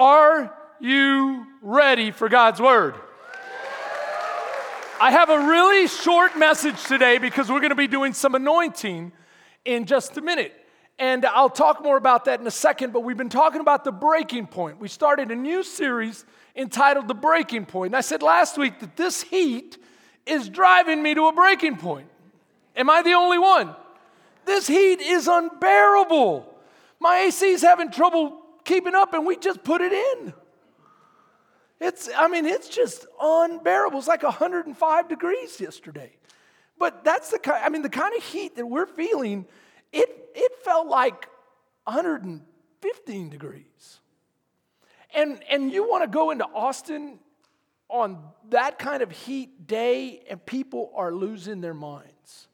Are you ready for God's word? I have a really short message today because we're going to be doing some anointing in just a minute. And I'll talk more about that in a second, but we've been talking about the breaking point. We started a new series entitled The Breaking Point. And I said last week that this heat is driving me to a breaking point. Am I the only one? This heat is unbearable. My AC is having trouble keeping up, and we just put it in. It's, I mean, it's just unbearable. It's like 105 degrees yesterday. But that's the kind, I mean, the kind of heat that we're feeling, it, it felt like 115 degrees. And, and you want to go into Austin on that kind of heat day, and people are losing their minds.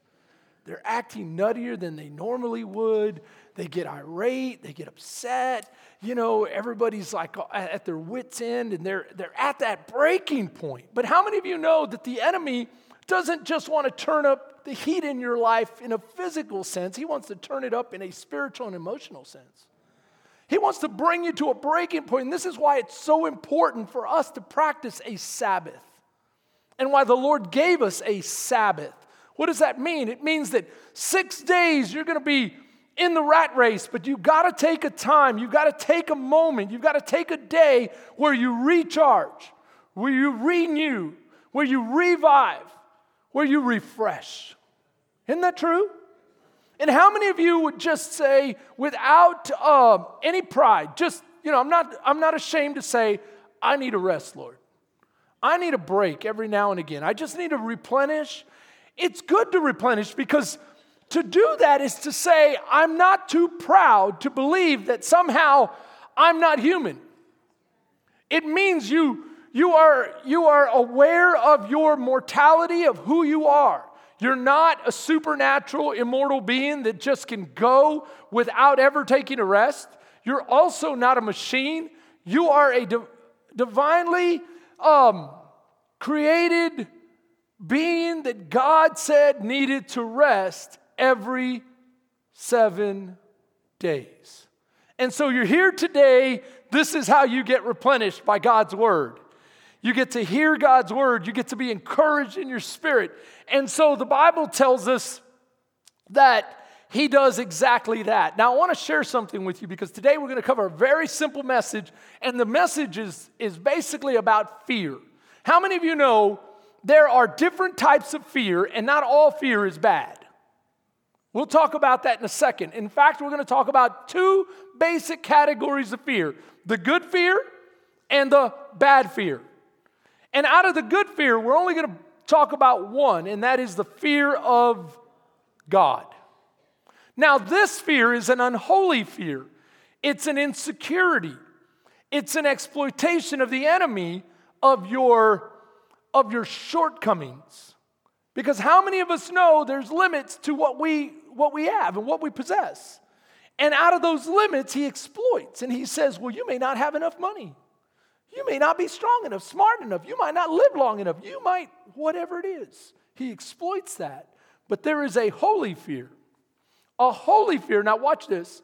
They're acting nuttier than they normally would. They get irate, they get upset. You know, everybody's like at their wits' end and they're, they're at that breaking point. But how many of you know that the enemy doesn't just want to turn up the heat in your life in a physical sense, he wants to turn it up in a spiritual and emotional sense. He wants to bring you to a breaking point. and this is why it's so important for us to practice a Sabbath and why the Lord gave us a Sabbath. What does that mean? It means that six days you're going to be in the rat race, but you've got to take a time, you've got to take a moment, you've got to take a day where you recharge, where you renew, where you revive, where you refresh. Isn't that true? And how many of you would just say, without uh, any pride, just, you know, I'm not, I'm not ashamed to say, I need a rest, Lord. I need a break every now and again. I just need to replenish. It's good to replenish because to do that is to say, I'm not too proud to believe that somehow I'm not human. It means you, you, are, you are aware of your mortality, of who you are. You're not a supernatural, immortal being that just can go without ever taking a rest. You're also not a machine. You are a di- divinely um, created being that God said needed to rest every seven days. And so you're here today. This is how you get replenished by God's word. You get to hear God's word, you get to be encouraged in your spirit. And so the Bible tells us that he does exactly that. Now, I want to share something with you because today we're going to cover a very simple message, and the message is, is basically about fear. How many of you know there are different types of fear, and not all fear is bad? We'll talk about that in a second. In fact, we're going to talk about two basic categories of fear the good fear and the bad fear. And out of the good fear, we're only going to talk about one, and that is the fear of God. Now, this fear is an unholy fear, it's an insecurity, it's an exploitation of the enemy of your, of your shortcomings. Because how many of us know there's limits to what we what we have and what we possess. And out of those limits, he exploits and he says, Well, you may not have enough money. You may not be strong enough, smart enough. You might not live long enough. You might, whatever it is. He exploits that. But there is a holy fear. A holy fear, now watch this,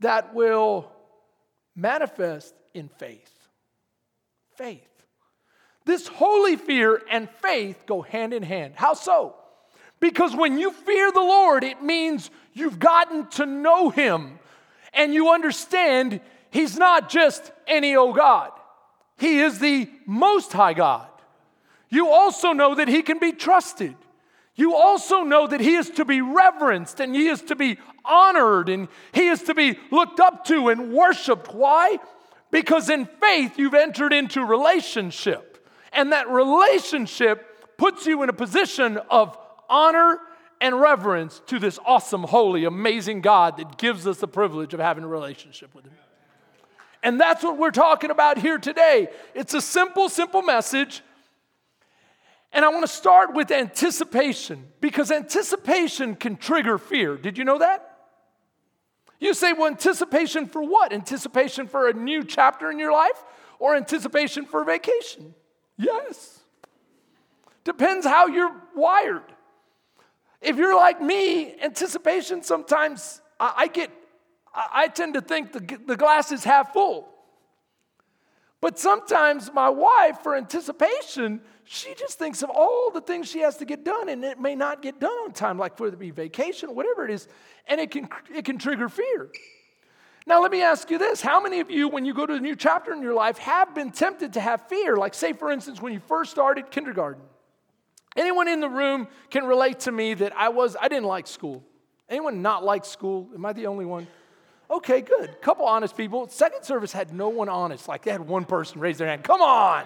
that will manifest in faith. Faith. This holy fear and faith go hand in hand. How so? Because when you fear the Lord, it means you've gotten to know Him and you understand He's not just any old God, He is the Most High God. You also know that He can be trusted. You also know that He is to be reverenced and He is to be honored and He is to be looked up to and worshiped. Why? Because in faith you've entered into relationship, and that relationship puts you in a position of honor and reverence to this awesome, holy, amazing God that gives us the privilege of having a relationship with Him. And that's what we're talking about here today. It's a simple, simple message. And I want to start with anticipation because anticipation can trigger fear. Did you know that? You say, well, anticipation for what? Anticipation for a new chapter in your life or anticipation for vacation? Yes. Depends how you're wired. If you're like me, anticipation sometimes I, I get, I, I tend to think the, the glass is half full. But sometimes my wife, for anticipation, she just thinks of all the things she has to get done, and it may not get done on time, like whether it be vacation whatever it is, and it can, it can trigger fear. Now, let me ask you this How many of you, when you go to a new chapter in your life, have been tempted to have fear? Like, say, for instance, when you first started kindergarten. Anyone in the room can relate to me that I was, I didn't like school. Anyone not like school? Am I the only one? Okay, good. Couple honest people. Second service had no one honest. Like they had one person raise their hand. Come on.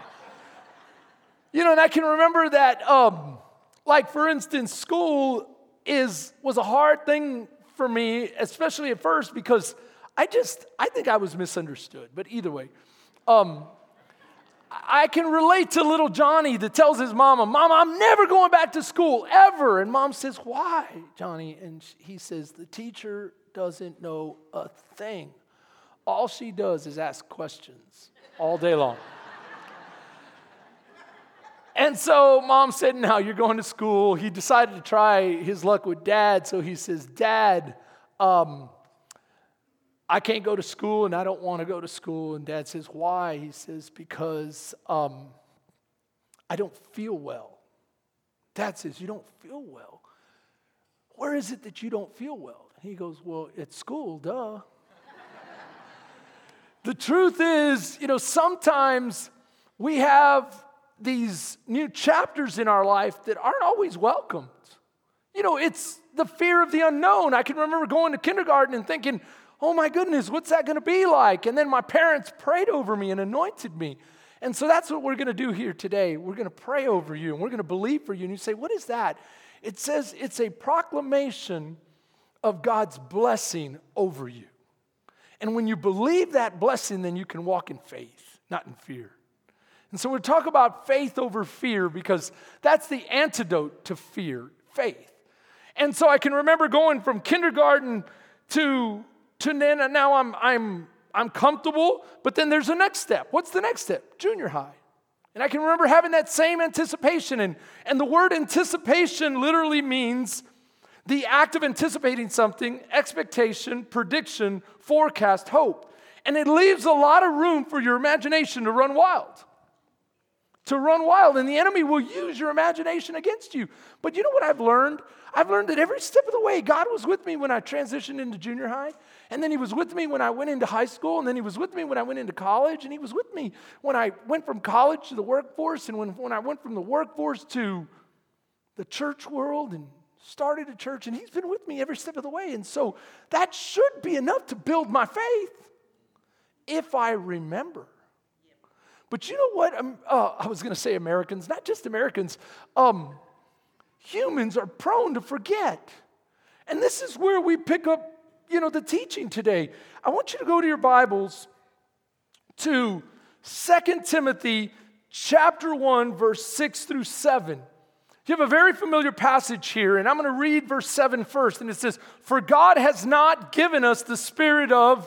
You know, and I can remember that, um, like for instance, school is was a hard thing for me, especially at first, because I just I think I was misunderstood. But either way, um, I can relate to little Johnny that tells his mama, Mama, I'm never going back to school ever. And mom says, Why, Johnny? And he says, The teacher doesn't know a thing. All she does is ask questions all day long. and so mom said, Now you're going to school. He decided to try his luck with dad. So he says, Dad, um, I can't go to school and I don't want to go to school. And dad says, Why? He says, Because um, I don't feel well. Dad says, You don't feel well. Where is it that you don't feel well? And he goes, Well, at school, duh. the truth is, you know, sometimes we have these new chapters in our life that aren't always welcomed. You know, it's the fear of the unknown. I can remember going to kindergarten and thinking, oh my goodness, what's that going to be like? And then my parents prayed over me and anointed me. And so that's what we're going to do here today. We're going to pray over you and we're going to believe for you. And you say, what is that? It says it's a proclamation of God's blessing over you. And when you believe that blessing, then you can walk in faith, not in fear. And so we talk about faith over fear because that's the antidote to fear, faith. And so I can remember going from kindergarten to to then now I'm, I'm, I'm comfortable, but then there's a next step. What's the next step? Junior high. And I can remember having that same anticipation. And, and the word anticipation literally means the act of anticipating something, expectation, prediction, forecast, hope. And it leaves a lot of room for your imagination to run wild. To run wild. And the enemy will use your imagination against you. But you know what I've learned? I've learned that every step of the way, God was with me when I transitioned into junior high. And then he was with me when I went into high school, and then he was with me when I went into college, and he was with me when I went from college to the workforce, and when, when I went from the workforce to the church world and started a church, and he's been with me every step of the way. And so that should be enough to build my faith if I remember. But you know what? Um, uh, I was going to say Americans, not just Americans. Um, humans are prone to forget. And this is where we pick up you know, the teaching today. I want you to go to your Bibles to Second Timothy chapter 1, verse 6 through 7. You have a very familiar passage here, and I'm going to read verse 7 first. And it says, For God has not given us the spirit of.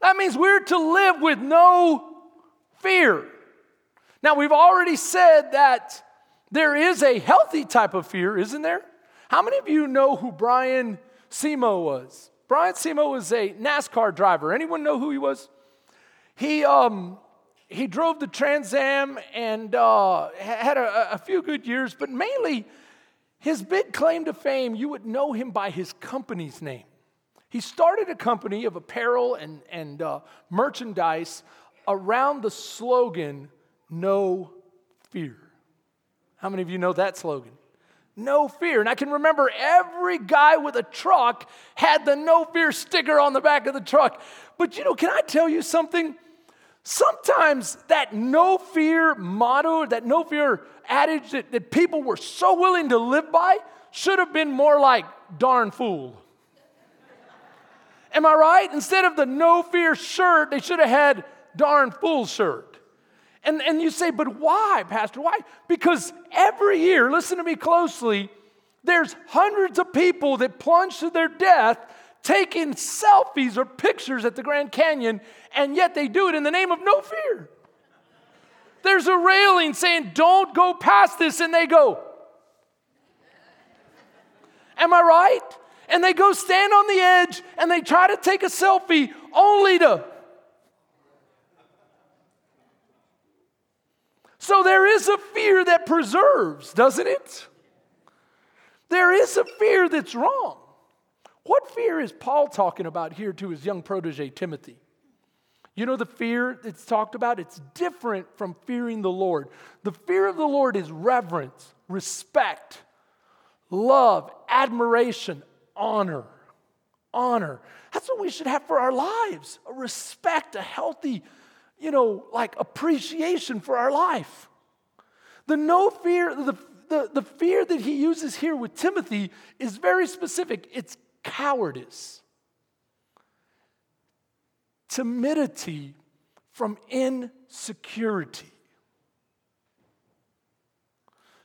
That means we're to live with no fear. Now, we've already said that there is a healthy type of fear, isn't there? How many of you know who Brian Simo was. Brian Simo was a NASCAR driver. Anyone know who he was? He, um, he drove the Trans Am and uh, had a, a few good years, but mainly his big claim to fame, you would know him by his company's name. He started a company of apparel and, and uh, merchandise around the slogan, No Fear. How many of you know that slogan? No fear. And I can remember every guy with a truck had the no fear sticker on the back of the truck. But you know, can I tell you something? Sometimes that no fear motto, that no fear adage that, that people were so willing to live by should have been more like darn fool. Am I right? Instead of the no fear shirt, they should have had darn fool shirt. And, and you say, but why, Pastor? Why? Because every year, listen to me closely, there's hundreds of people that plunge to their death taking selfies or pictures at the Grand Canyon, and yet they do it in the name of no fear. There's a railing saying, don't go past this, and they go. Am I right? And they go stand on the edge and they try to take a selfie only to So there is a fear that preserves, doesn't it? There is a fear that's wrong. What fear is Paul talking about here to his young protege, Timothy? You know the fear that's talked about? It's different from fearing the Lord. The fear of the Lord is reverence, respect, love, admiration, honor. Honor. That's what we should have for our lives a respect, a healthy, you know, like appreciation for our life. The no fear, the, the, the fear that he uses here with Timothy is very specific. It's cowardice, timidity from insecurity.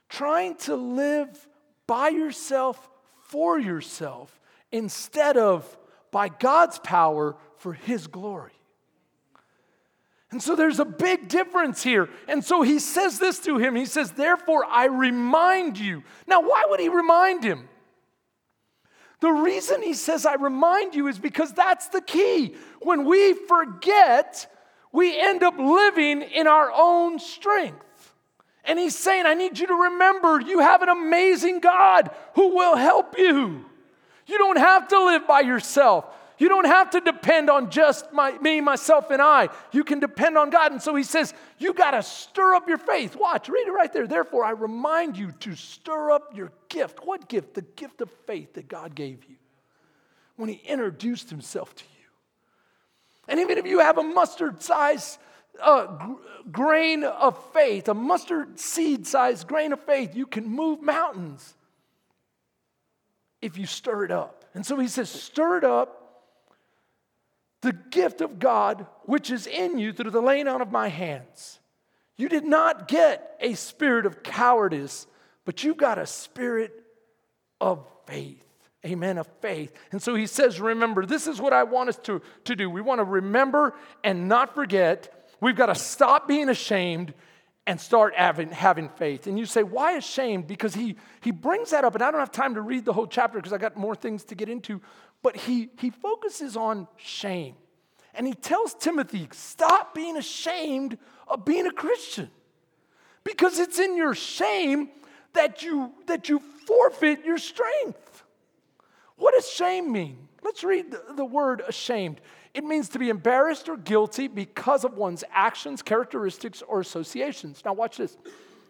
Trying to live by yourself for yourself instead of by God's power for His glory. And so there's a big difference here. And so he says this to him. He says, Therefore, I remind you. Now, why would he remind him? The reason he says, I remind you, is because that's the key. When we forget, we end up living in our own strength. And he's saying, I need you to remember you have an amazing God who will help you. You don't have to live by yourself. You don't have to depend on just my, me, myself, and I. You can depend on God. And so he says, You got to stir up your faith. Watch, read it right there. Therefore, I remind you to stir up your gift. What gift? The gift of faith that God gave you when he introduced himself to you. And even if you have a mustard size uh, gr- grain of faith, a mustard seed sized grain of faith, you can move mountains if you stir it up. And so he says, Stir it up the gift of God which is in you through the laying on of my hands. You did not get a spirit of cowardice, but you got a spirit of faith. Amen, of faith. And so he says, Remember, this is what I want us to, to do. We want to remember and not forget. We've got to stop being ashamed and start having, having faith. And you say, Why ashamed? Because he, he brings that up, and I don't have time to read the whole chapter because I got more things to get into. But he, he focuses on shame. And he tells Timothy, stop being ashamed of being a Christian. Because it's in your shame that you, that you forfeit your strength. What does shame mean? Let's read the, the word ashamed. It means to be embarrassed or guilty because of one's actions, characteristics, or associations. Now, watch this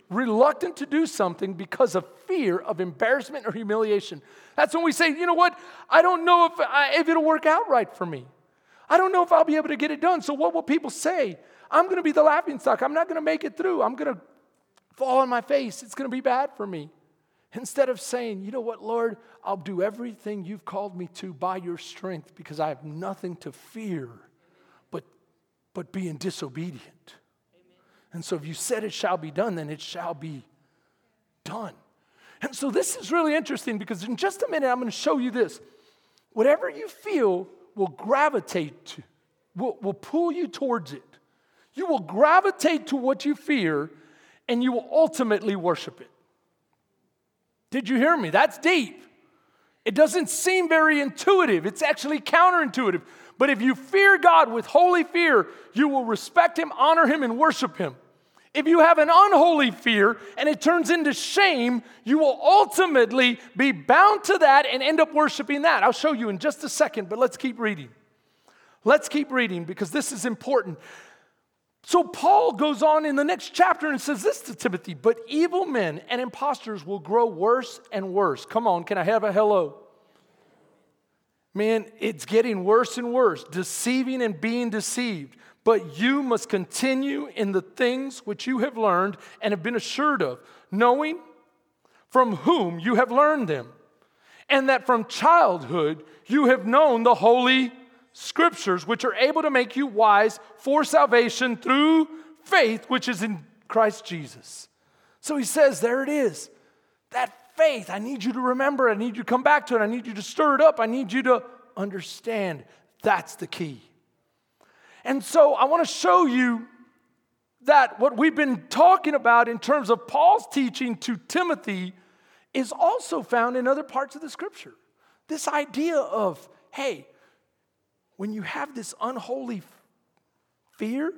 reluctant to do something because of fear of embarrassment or humiliation. That's when we say, you know what, I don't know if, I, if it'll work out right for me. I don't know if I'll be able to get it done. So, what will people say? I'm going to be the laughing stock. I'm not going to make it through. I'm going to fall on my face. It's going to be bad for me. Instead of saying, you know what, Lord, I'll do everything you've called me to by your strength because I have nothing to fear but, but being disobedient. And so if you said it shall be done, then it shall be done. And so this is really interesting because in just a minute, I'm going to show you this. Whatever you feel will gravitate to, will, will pull you towards it. You will gravitate to what you fear and you will ultimately worship it. Did you hear me? That's deep. It doesn't seem very intuitive, it's actually counterintuitive. But if you fear God with holy fear, you will respect Him, honor Him, and worship Him. If you have an unholy fear and it turns into shame, you will ultimately be bound to that and end up worshiping that. I'll show you in just a second, but let's keep reading. Let's keep reading because this is important. So, Paul goes on in the next chapter and says this to Timothy But evil men and impostors will grow worse and worse. Come on, can I have a hello? Man, it's getting worse and worse, deceiving and being deceived. But you must continue in the things which you have learned and have been assured of, knowing from whom you have learned them, and that from childhood you have known the holy scriptures, which are able to make you wise for salvation through faith which is in Christ Jesus. So he says, there it is. That faith, I need you to remember, I need you to come back to it, I need you to stir it up, I need you to understand. That's the key. And so I want to show you that what we've been talking about in terms of Paul's teaching to Timothy is also found in other parts of the scripture. This idea of, hey, when you have this unholy fear,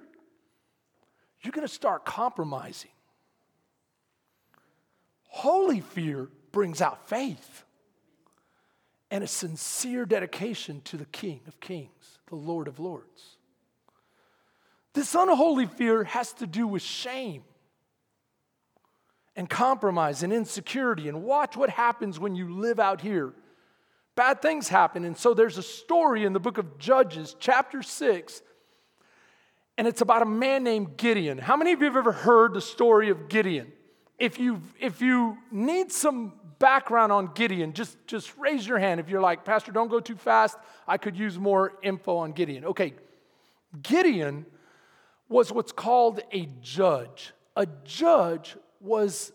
you're going to start compromising. Holy fear brings out faith and a sincere dedication to the King of Kings, the Lord of Lords. This unholy fear has to do with shame and compromise and insecurity. And watch what happens when you live out here. Bad things happen. And so there's a story in the book of Judges, chapter 6, and it's about a man named Gideon. How many of you have ever heard the story of Gideon? If you, if you need some background on Gideon, just, just raise your hand. If you're like, Pastor, don't go too fast, I could use more info on Gideon. Okay, Gideon was what's called a judge. A judge was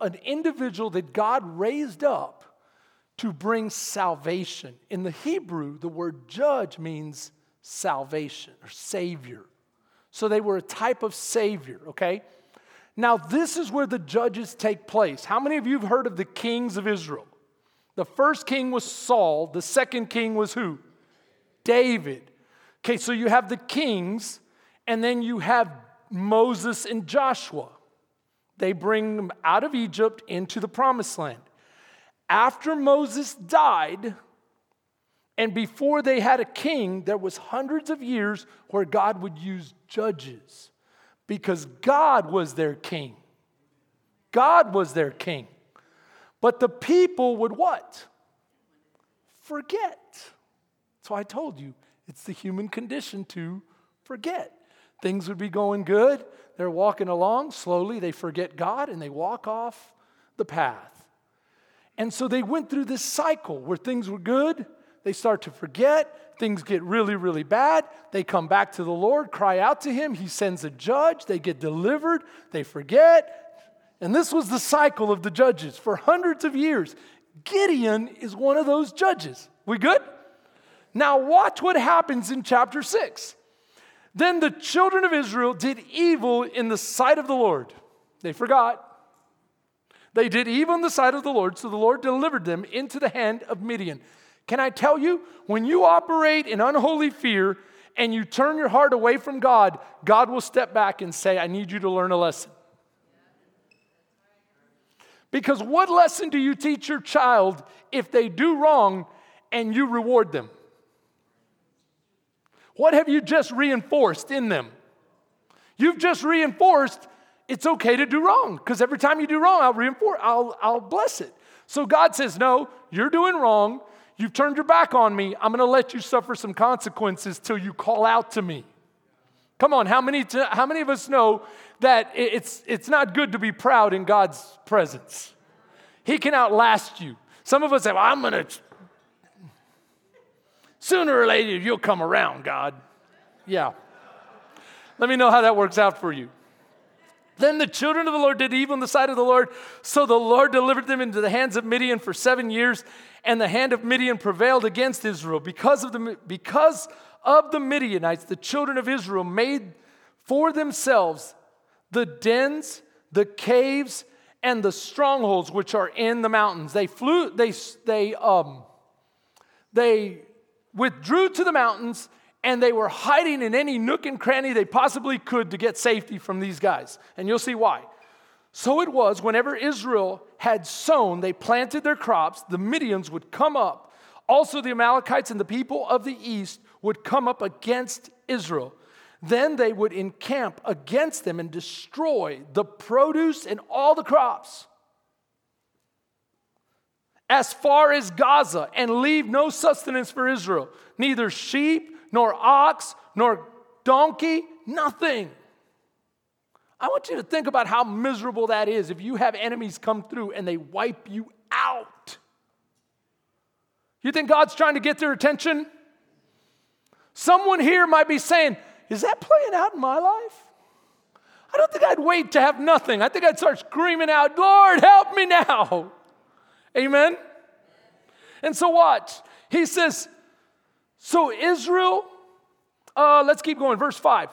an individual that God raised up to bring salvation. In the Hebrew, the word judge means salvation or savior. So they were a type of savior, okay? Now, this is where the judges take place. How many of you have heard of the kings of Israel? The first king was Saul, the second king was who? David. Okay, so you have the kings, and then you have Moses and Joshua. They bring them out of Egypt into the promised land. After Moses died, and before they had a king, there was hundreds of years where God would use judges because God was their king. God was their king. But the people would what? Forget. So I told you, it's the human condition to forget. Things would be going good. They're walking along. Slowly, they forget God and they walk off the path. And so they went through this cycle where things were good. They start to forget. Things get really, really bad. They come back to the Lord, cry out to Him. He sends a judge. They get delivered. They forget. And this was the cycle of the judges for hundreds of years. Gideon is one of those judges. We good? Now, watch what happens in chapter 6. Then the children of Israel did evil in the sight of the Lord. They forgot. They did evil in the sight of the Lord, so the Lord delivered them into the hand of Midian. Can I tell you, when you operate in unholy fear and you turn your heart away from God, God will step back and say, I need you to learn a lesson. Because what lesson do you teach your child if they do wrong and you reward them? What have you just reinforced in them? You've just reinforced it's okay to do wrong because every time you do wrong, I'll reinforce, I'll, I'll bless it. So God says, No, you're doing wrong. You've turned your back on me. I'm going to let you suffer some consequences till you call out to me. Come on, how many, how many of us know that it's, it's not good to be proud in God's presence? He can outlast you. Some of us say, well, I'm going to Sooner or later, you'll come around, God. Yeah. Let me know how that works out for you. Then the children of the Lord did evil in the sight of the Lord. So the Lord delivered them into the hands of Midian for seven years, and the hand of Midian prevailed against Israel. Because of the, because of the Midianites, the children of Israel made for themselves the dens, the caves, and the strongholds which are in the mountains. They flew, they, they, um, they withdrew to the mountains and they were hiding in any nook and cranny they possibly could to get safety from these guys. And you'll see why. So it was whenever Israel had sown, they planted their crops, the Midians would come up. Also, the Amalekites and the people of the east would come up against Israel. Then they would encamp against them and destroy the produce and all the crops as far as Gaza and leave no sustenance for Israel, neither sheep, nor ox, nor donkey, nothing. I want you to think about how miserable that is if you have enemies come through and they wipe you out. You think God's trying to get their attention? Someone here might be saying, Is that playing out in my life? I don't think I'd wait to have nothing. I think I'd start screaming out, Lord, help me now. Amen? And so, watch. He says, So Israel, uh, let's keep going, verse 5.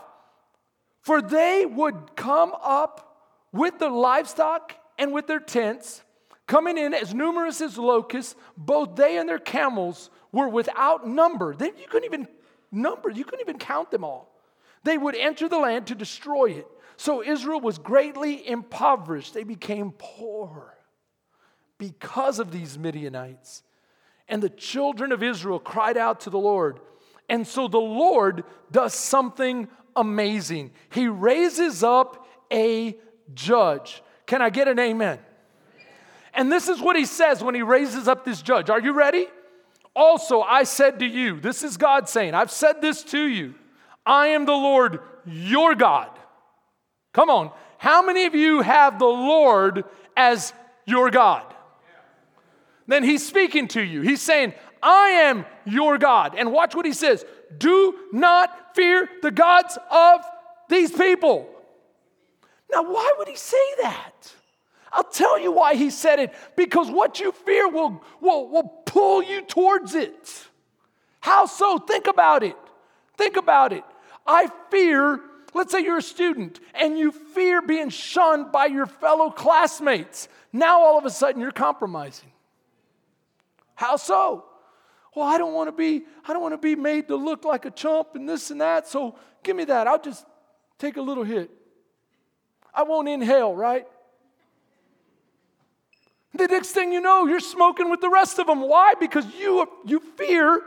For they would come up with their livestock and with their tents, coming in as numerous as locusts, both they and their camels were without number. They, you couldn't even number, you couldn't even count them all. They would enter the land to destroy it. So Israel was greatly impoverished. They became poor. because of these Midianites. And the children of Israel cried out to the Lord. And so the Lord does something amazing. He raises up a judge. Can I get an amen? And this is what he says when he raises up this judge. Are you ready? Also, I said to you, this is God saying, I've said this to you. I am the Lord your God. Come on. How many of you have the Lord as your God? Then he's speaking to you. He's saying, I am your God. And watch what he says do not fear the gods of these people. Now, why would he say that? I'll tell you why he said it because what you fear will, will, will pull you towards it. How so? Think about it. Think about it. I fear, let's say you're a student and you fear being shunned by your fellow classmates. Now all of a sudden you're compromising. How so? Well, I don't want to be, I don't want to be made to look like a chump and this and that, so give me that. I'll just take a little hit. I won't inhale, right? The next thing you know, you're smoking with the rest of them. Why? Because you, you fear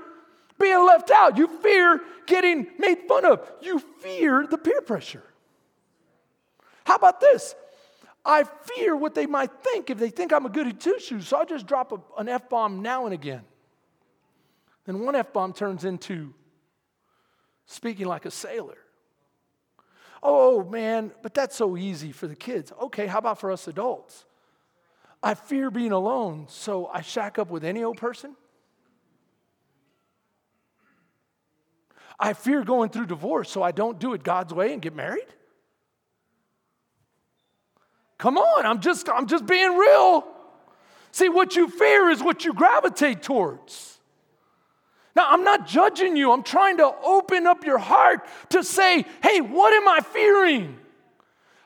being left out. You fear getting made fun of. You fear the peer pressure. How about this? I fear what they might think if they think I'm a goody two shoes, so I'll just drop a, an F bomb now and again. Then one F bomb turns into speaking like a sailor. Oh, oh man, but that's so easy for the kids. Okay, how about for us adults? I fear being alone, so I shack up with any old person. I fear going through divorce, so I don't do it God's way and get married. Come on, I'm just I'm just being real. See, what you fear is what you gravitate towards. Now, I'm not judging you. I'm trying to open up your heart to say, hey, what am I fearing?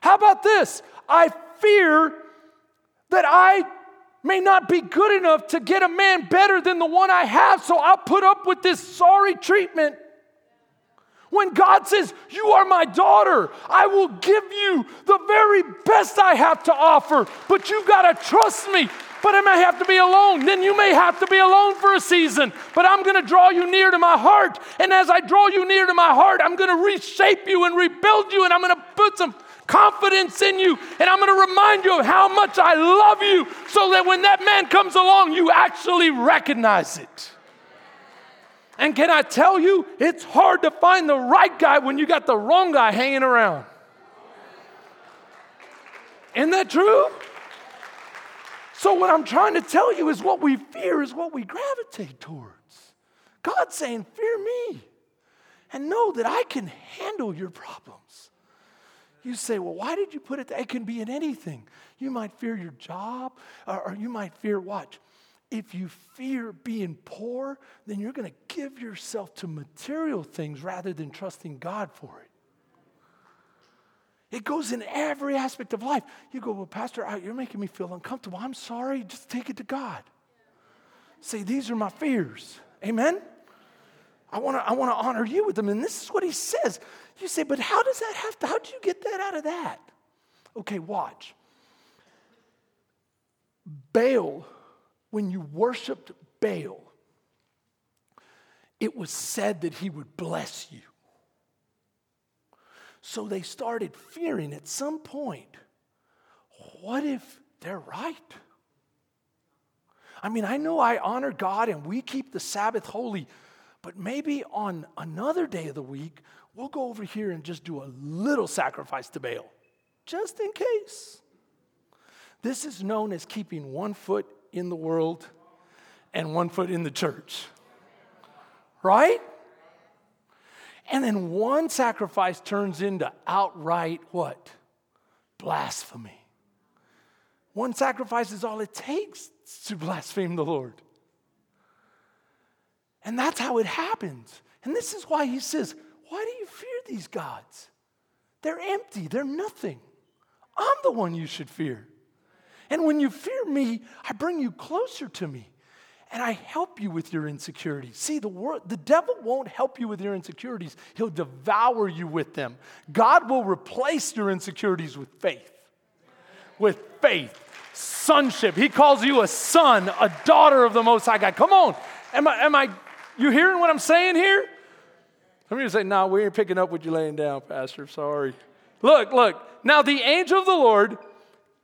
How about this? I fear that I may not be good enough to get a man better than the one I have, so I'll put up with this sorry treatment. When God says, You are my daughter, I will give you the very best I have to offer, but you've got to trust me. But I may have to be alone. Then you may have to be alone for a season. But I'm going to draw you near to my heart. And as I draw you near to my heart, I'm going to reshape you and rebuild you. And I'm going to put some confidence in you. And I'm going to remind you of how much I love you so that when that man comes along, you actually recognize it. And can I tell you, it's hard to find the right guy when you got the wrong guy hanging around. Isn't that true? So, what I'm trying to tell you is what we fear is what we gravitate towards. God's saying, Fear me and know that I can handle your problems. You say, Well, why did you put it there? It can be in anything. You might fear your job, or, you might fear, watch, if you fear being poor, then you're going to give yourself to material things rather than trusting God for it. It goes in every aspect of life. You go, Well, Pastor, you're making me feel uncomfortable. I'm sorry. Just take it to God. Say, These are my fears. Amen? I want to I wanna honor you with them. And this is what he says. You say, But how does that have to, how do you get that out of that? Okay, watch. Baal when you worshiped Baal, it was said that he would bless you. So they started fearing at some point what if they're right? I mean, I know I honor God and we keep the Sabbath holy, but maybe on another day of the week, we'll go over here and just do a little sacrifice to Baal, just in case. This is known as keeping one foot in the world and one foot in the church. Right? And then one sacrifice turns into outright what? Blasphemy. One sacrifice is all it takes to blaspheme the Lord. And that's how it happens. And this is why he says, Why do you fear these gods? They're empty, they're nothing. I'm the one you should fear. And when you fear me, I bring you closer to me and I help you with your insecurities. See, the, word, the devil won't help you with your insecurities, he'll devour you with them. God will replace your insecurities with faith. with faith. Sonship. He calls you a son, a daughter of the Most High God. Come on. Am I, am I, you hearing what I'm saying here? Some of you say, no, we ain't picking up what you're laying down, Pastor. Sorry. Look, look. Now the angel of the Lord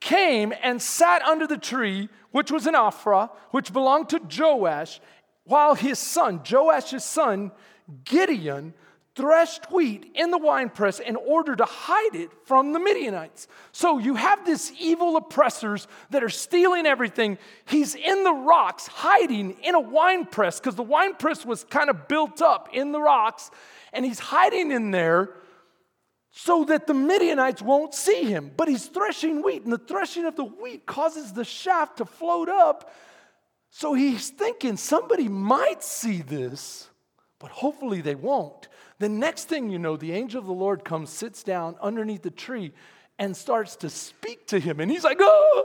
came and sat under the tree, which was in Ophrah, which belonged to Joash, while his son, Joash's son, Gideon, threshed wheat in the winepress in order to hide it from the Midianites. So you have these evil oppressors that are stealing everything. He's in the rocks, hiding in a winepress, because the winepress was kind of built up in the rocks, and he's hiding in there so that the Midianites won't see him. But he's threshing wheat, and the threshing of the wheat causes the shaft to float up. So he's thinking somebody might see this, but hopefully they won't. The next thing you know, the angel of the Lord comes, sits down underneath the tree, and starts to speak to him. And he's like, oh!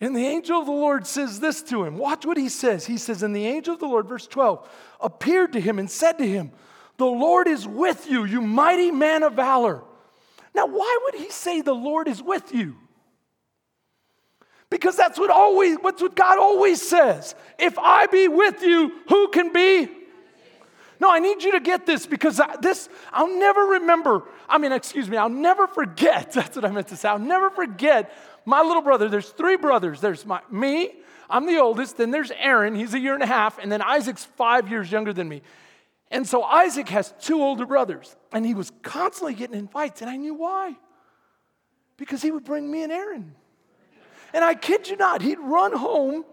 And the angel of the Lord says this to him. Watch what he says. He says, And the angel of the Lord, verse 12, appeared to him and said to him, The Lord is with you, you mighty man of valor. Now, why would he say the Lord is with you? Because that's what always, what's what God always says. If I be with you, who can be no, I need you to get this because I, this, I'll never remember. I mean, excuse me, I'll never forget. That's what I meant to say. I'll never forget my little brother. There's three brothers. There's my, me, I'm the oldest. Then there's Aaron, he's a year and a half. And then Isaac's five years younger than me. And so Isaac has two older brothers. And he was constantly getting invites. And I knew why. Because he would bring me and Aaron. And I kid you not, he'd run home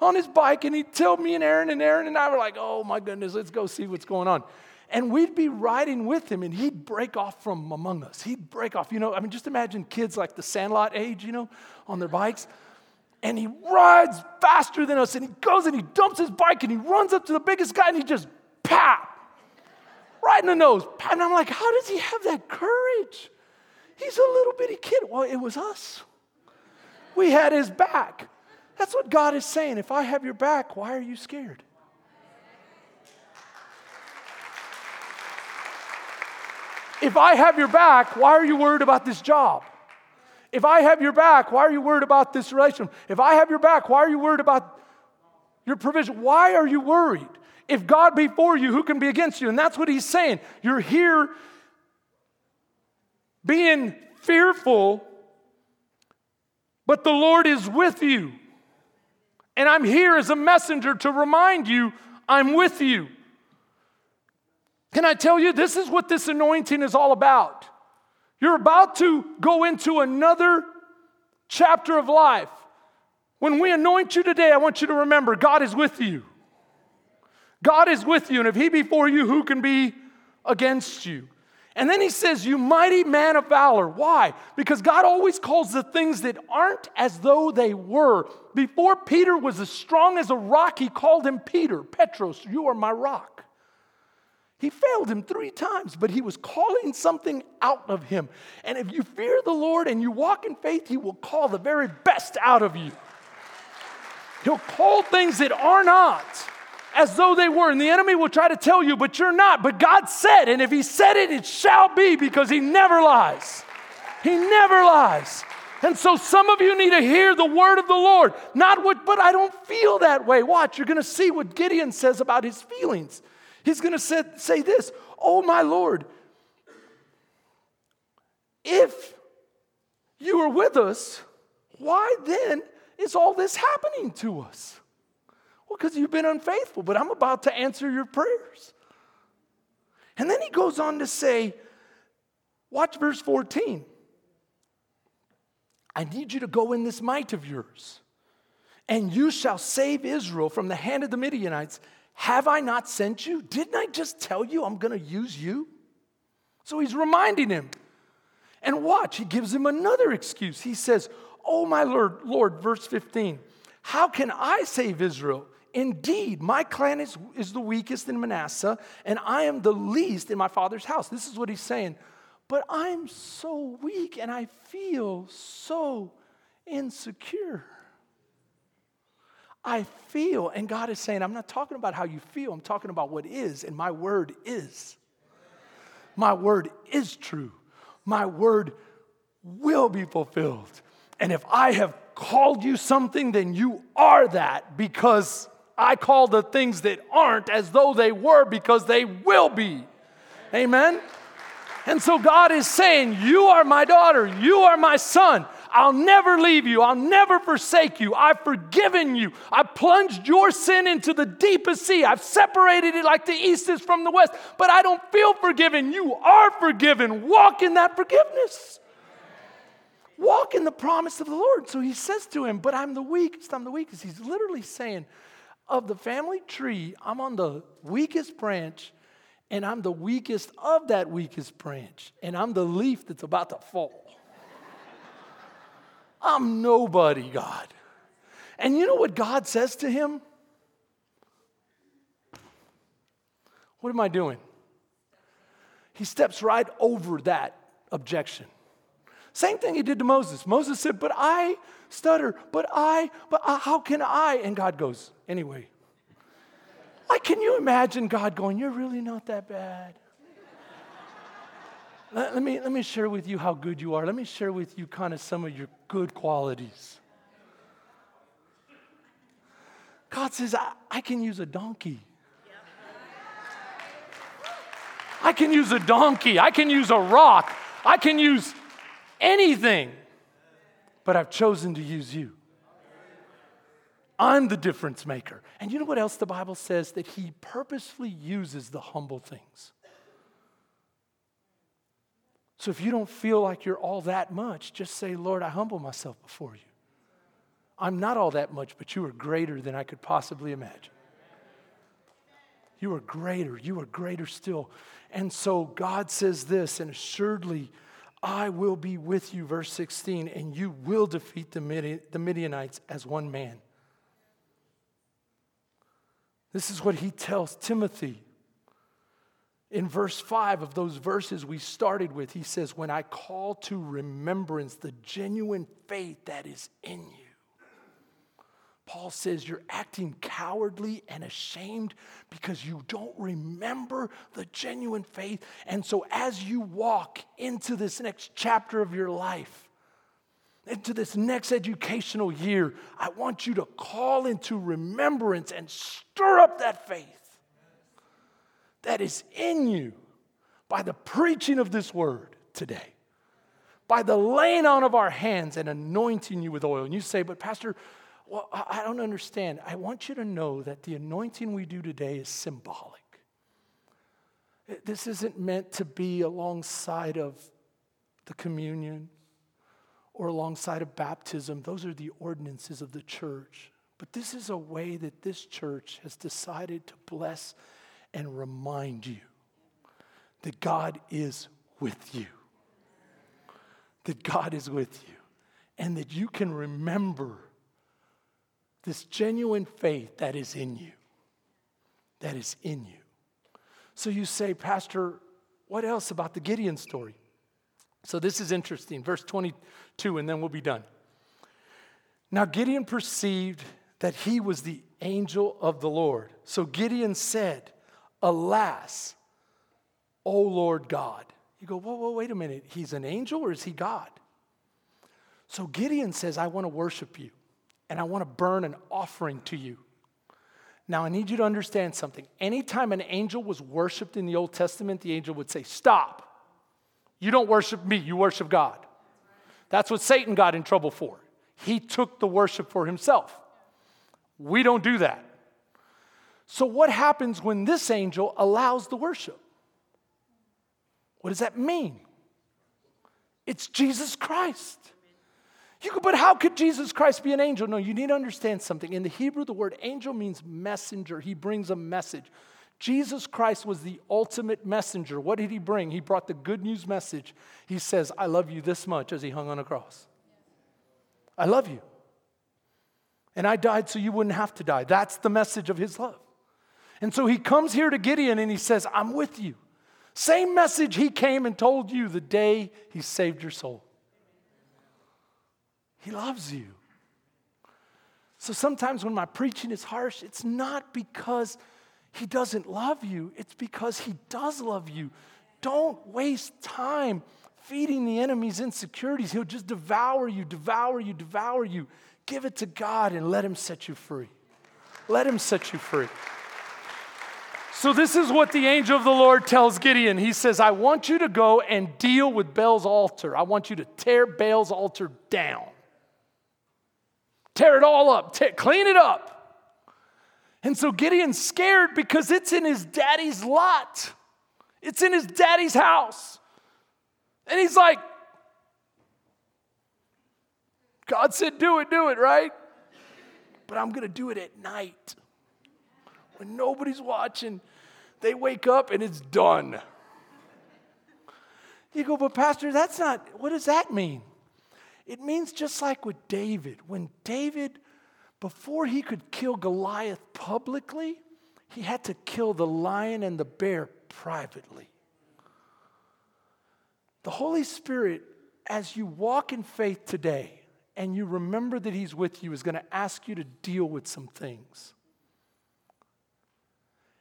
on his bike and he'd tell me and Aaron, and Aaron and I were like, oh my goodness, let's go see what's going on. And we'd be riding with him and he'd break off from among us. He'd break off, you know, I mean, just imagine kids like the Sandlot age, you know, on their bikes. And he rides faster than us and he goes and he dumps his bike and he runs up to the biggest guy and he just, pat, right in the nose. And I'm like, how does he have that courage? He's a little bitty kid. Well, it was us. We had his back. That's what God is saying. If I have your back, why are you scared? If I have your back, why are you worried about this job? If I have your back, why are you worried about this relationship? If I have your back, why are you worried about your provision? Why are you worried? If God be for you, who can be against you? And that's what he's saying. You're here being fearful, but the Lord is with you. And I'm here as a messenger to remind you I'm with you. Can I tell you, this is what this anointing is all about. You're about to go into another chapter of life. When we anoint you today, I want you to remember God is with you. God is with you, and if He be for you, who can be against you? And then he says, You mighty man of valor. Why? Because God always calls the things that aren't as though they were. Before Peter was as strong as a rock, he called him Peter, Petros, you are my rock. He failed him three times, but he was calling something out of him. And if you fear the Lord and you walk in faith, he will call the very best out of you. He'll call things that are not as though they were. And the enemy will try to tell you, but you're not. But God said, and if He said it, it shall be because He never lies. He never lies. And so some of you need to hear the word of the Lord. Not what, but I don't feel that way. Watch, you're going to see what Gideon says about his feelings. He's going to say, say this Oh, my Lord, if you are with us, why then is all this happening to us? Well, because you've been unfaithful, but I'm about to answer your prayers. And then he goes on to say, watch verse 14. I need you to go in this might of yours, and you shall save Israel from the hand of the Midianites. Have I not sent you? Didn't I just tell you I'm going to use you? So he's reminding him. And watch, he gives him another excuse. He says, Oh, my Lord, Lord, verse 15, how can I save Israel? Indeed, my clan is, is the weakest in Manasseh, and I am the least in my father's house. This is what he's saying. But I'm so weak and I feel so insecure. I feel, and God is saying, I'm not talking about how you feel, I'm talking about what is, and my word is. My word is true. My word will be fulfilled. And if I have called you something, then you are that because I call the things that aren't as though they were because they will be. Amen? And so God is saying, You are my daughter, you are my son. I'll never leave you. I'll never forsake you. I've forgiven you. I've plunged your sin into the deepest sea. I've separated it like the east is from the west, but I don't feel forgiven. You are forgiven. Walk in that forgiveness. Walk in the promise of the Lord. So he says to him, But I'm the weakest. I'm the weakest. He's literally saying, Of the family tree, I'm on the weakest branch, and I'm the weakest of that weakest branch, and I'm the leaf that's about to fall. I'm nobody, God. And you know what God says to him? What am I doing? He steps right over that objection. Same thing he did to Moses. Moses said, But I stutter, but I, but I, how can I? And God goes, Anyway. Like, can you imagine God going, You're really not that bad? let, let, me, let me share with you how good you are. Let me share with you kind of some of your good qualities. God says, I, I can use a donkey. I can use a donkey. I can use a rock. I can use anything. But I've chosen to use you. I'm the difference maker. And you know what else the Bible says? That He purposefully uses the humble things. So if you don't feel like you're all that much, just say, Lord, I humble myself before you. I'm not all that much, but you are greater than I could possibly imagine. You are greater. You are greater still. And so God says this, and assuredly, I will be with you, verse 16, and you will defeat the Midianites as one man. This is what he tells Timothy in verse 5 of those verses we started with, he says, When I call to remembrance the genuine faith that is in you. Paul says you're acting cowardly and ashamed because you don't remember the genuine faith. And so, as you walk into this next chapter of your life, into this next educational year, I want you to call into remembrance and stir up that faith that is in you by the preaching of this word today, by the laying on of our hands and anointing you with oil. And you say, but Pastor, well, I don't understand. I want you to know that the anointing we do today is symbolic. This isn't meant to be alongside of the communion or alongside of baptism. Those are the ordinances of the church. But this is a way that this church has decided to bless and remind you that God is with you. That God is with you. And that you can remember this genuine faith that is in you. That is in you. So you say, Pastor, what else about the Gideon story? So this is interesting. Verse 22, and then we'll be done. Now Gideon perceived that he was the angel of the Lord. So Gideon said, Alas, O Lord God. You go, whoa, whoa, wait a minute. He's an angel or is he God? So Gideon says, I want to worship you and I want to burn an offering to you. Now, I need you to understand something. Anytime an angel was worshiped in the Old Testament, the angel would say, Stop. You don't worship me, you worship God. That's what Satan got in trouble for. He took the worship for himself. We don't do that. So, what happens when this angel allows the worship? What does that mean? It's Jesus Christ. You go, but how could Jesus Christ be an angel? No, you need to understand something. In the Hebrew, the word angel means messenger. He brings a message. Jesus Christ was the ultimate messenger. What did he bring? He brought the good news message. He says, I love you this much as he hung on a cross. I love you. And I died so you wouldn't have to die. That's the message of his love. And so he comes here to Gideon and he says, I'm with you. Same message he came and told you the day he saved your soul. He loves you. So sometimes when my preaching is harsh, it's not because he doesn't love you, it's because he does love you. Don't waste time feeding the enemy's insecurities. He'll just devour you, devour you, devour you. Give it to God and let Him set you free. Let Him set you free. So, this is what the angel of the Lord tells Gideon. He says, I want you to go and deal with Baal's altar. I want you to tear Baal's altar down. Tear it all up, clean it up. And so Gideon's scared because it's in his daddy's lot, it's in his daddy's house. And he's like, God said, do it, do it, right? But I'm going to do it at night when nobody's watching. They wake up and it's done. You go, but Pastor, that's not, what does that mean? It means just like with David. When David before he could kill Goliath publicly, he had to kill the lion and the bear privately. The Holy Spirit, as you walk in faith today and you remember that He's with you, is going to ask you to deal with some things.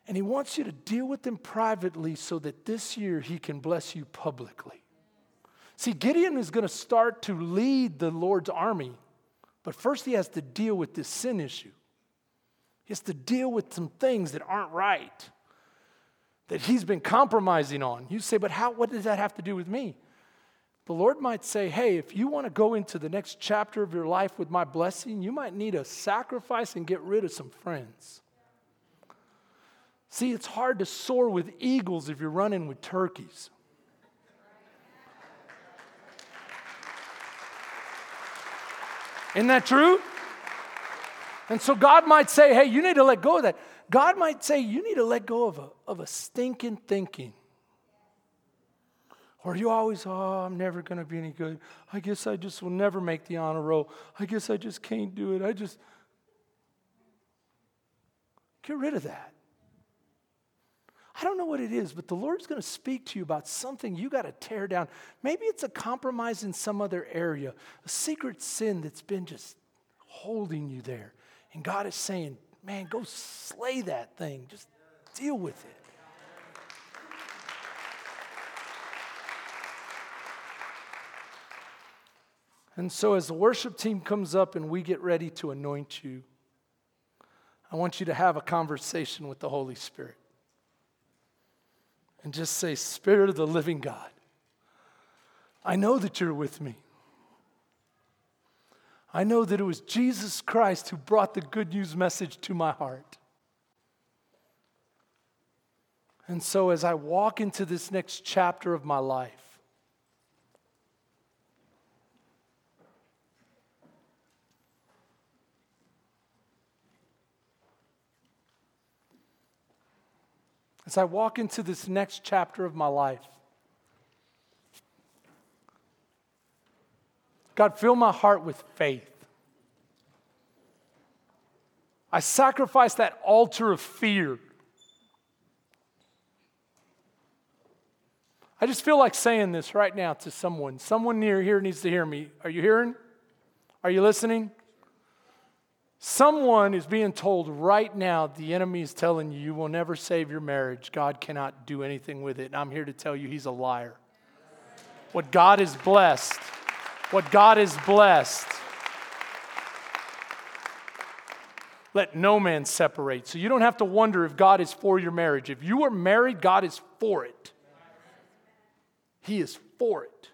And He wants you to deal with them privately so that this year He can bless you publicly. See, Gideon is going to start to lead the Lord's army but first, he has to deal with this sin issue. He has to deal with some things that aren't right, that he's been compromising on. You say, but how, what does that have to do with me? The Lord might say, hey, if you want to go into the next chapter of your life with my blessing, you might need a sacrifice and get rid of some friends. See, it's hard to soar with eagles if you're running with turkeys. Isn't that true? And so God might say, hey, you need to let go of that. God might say, you need to let go of a, of a stinking thinking. Or you always, oh, I'm never going to be any good. I guess I just will never make the honor roll. I guess I just can't do it. I just. Get rid of that. I don't know what it is, but the Lord's going to speak to you about something you got to tear down. Maybe it's a compromise in some other area, a secret sin that's been just holding you there. And God is saying, man, go slay that thing, just deal with it. And so, as the worship team comes up and we get ready to anoint you, I want you to have a conversation with the Holy Spirit and just say, Spirit of the living God, I know that you're with me. I know that it was Jesus Christ who brought the good news message to my heart. And so, as I walk into this next chapter of my life, as I walk into this next chapter of my life. God, fill my heart with faith. I sacrifice that altar of fear. I just feel like saying this right now to someone. Someone near here needs to hear me. Are you hearing? Are you listening? Someone is being told right now the enemy is telling you you will never save your marriage. God cannot do anything with it. And I'm here to tell you he's a liar. What God is blessed, what God is blessed, let no man separate. So you don't have to wonder if God is for your marriage. If you are married, God is for it. He is for it.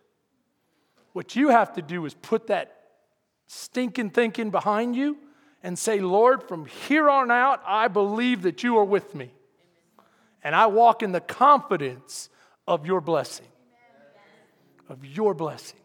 What you have to do is put that stinking thinking behind you and say, Lord, from here on out, I believe that you are with me. And I walk in the confidence of your blessing. Of your blessing.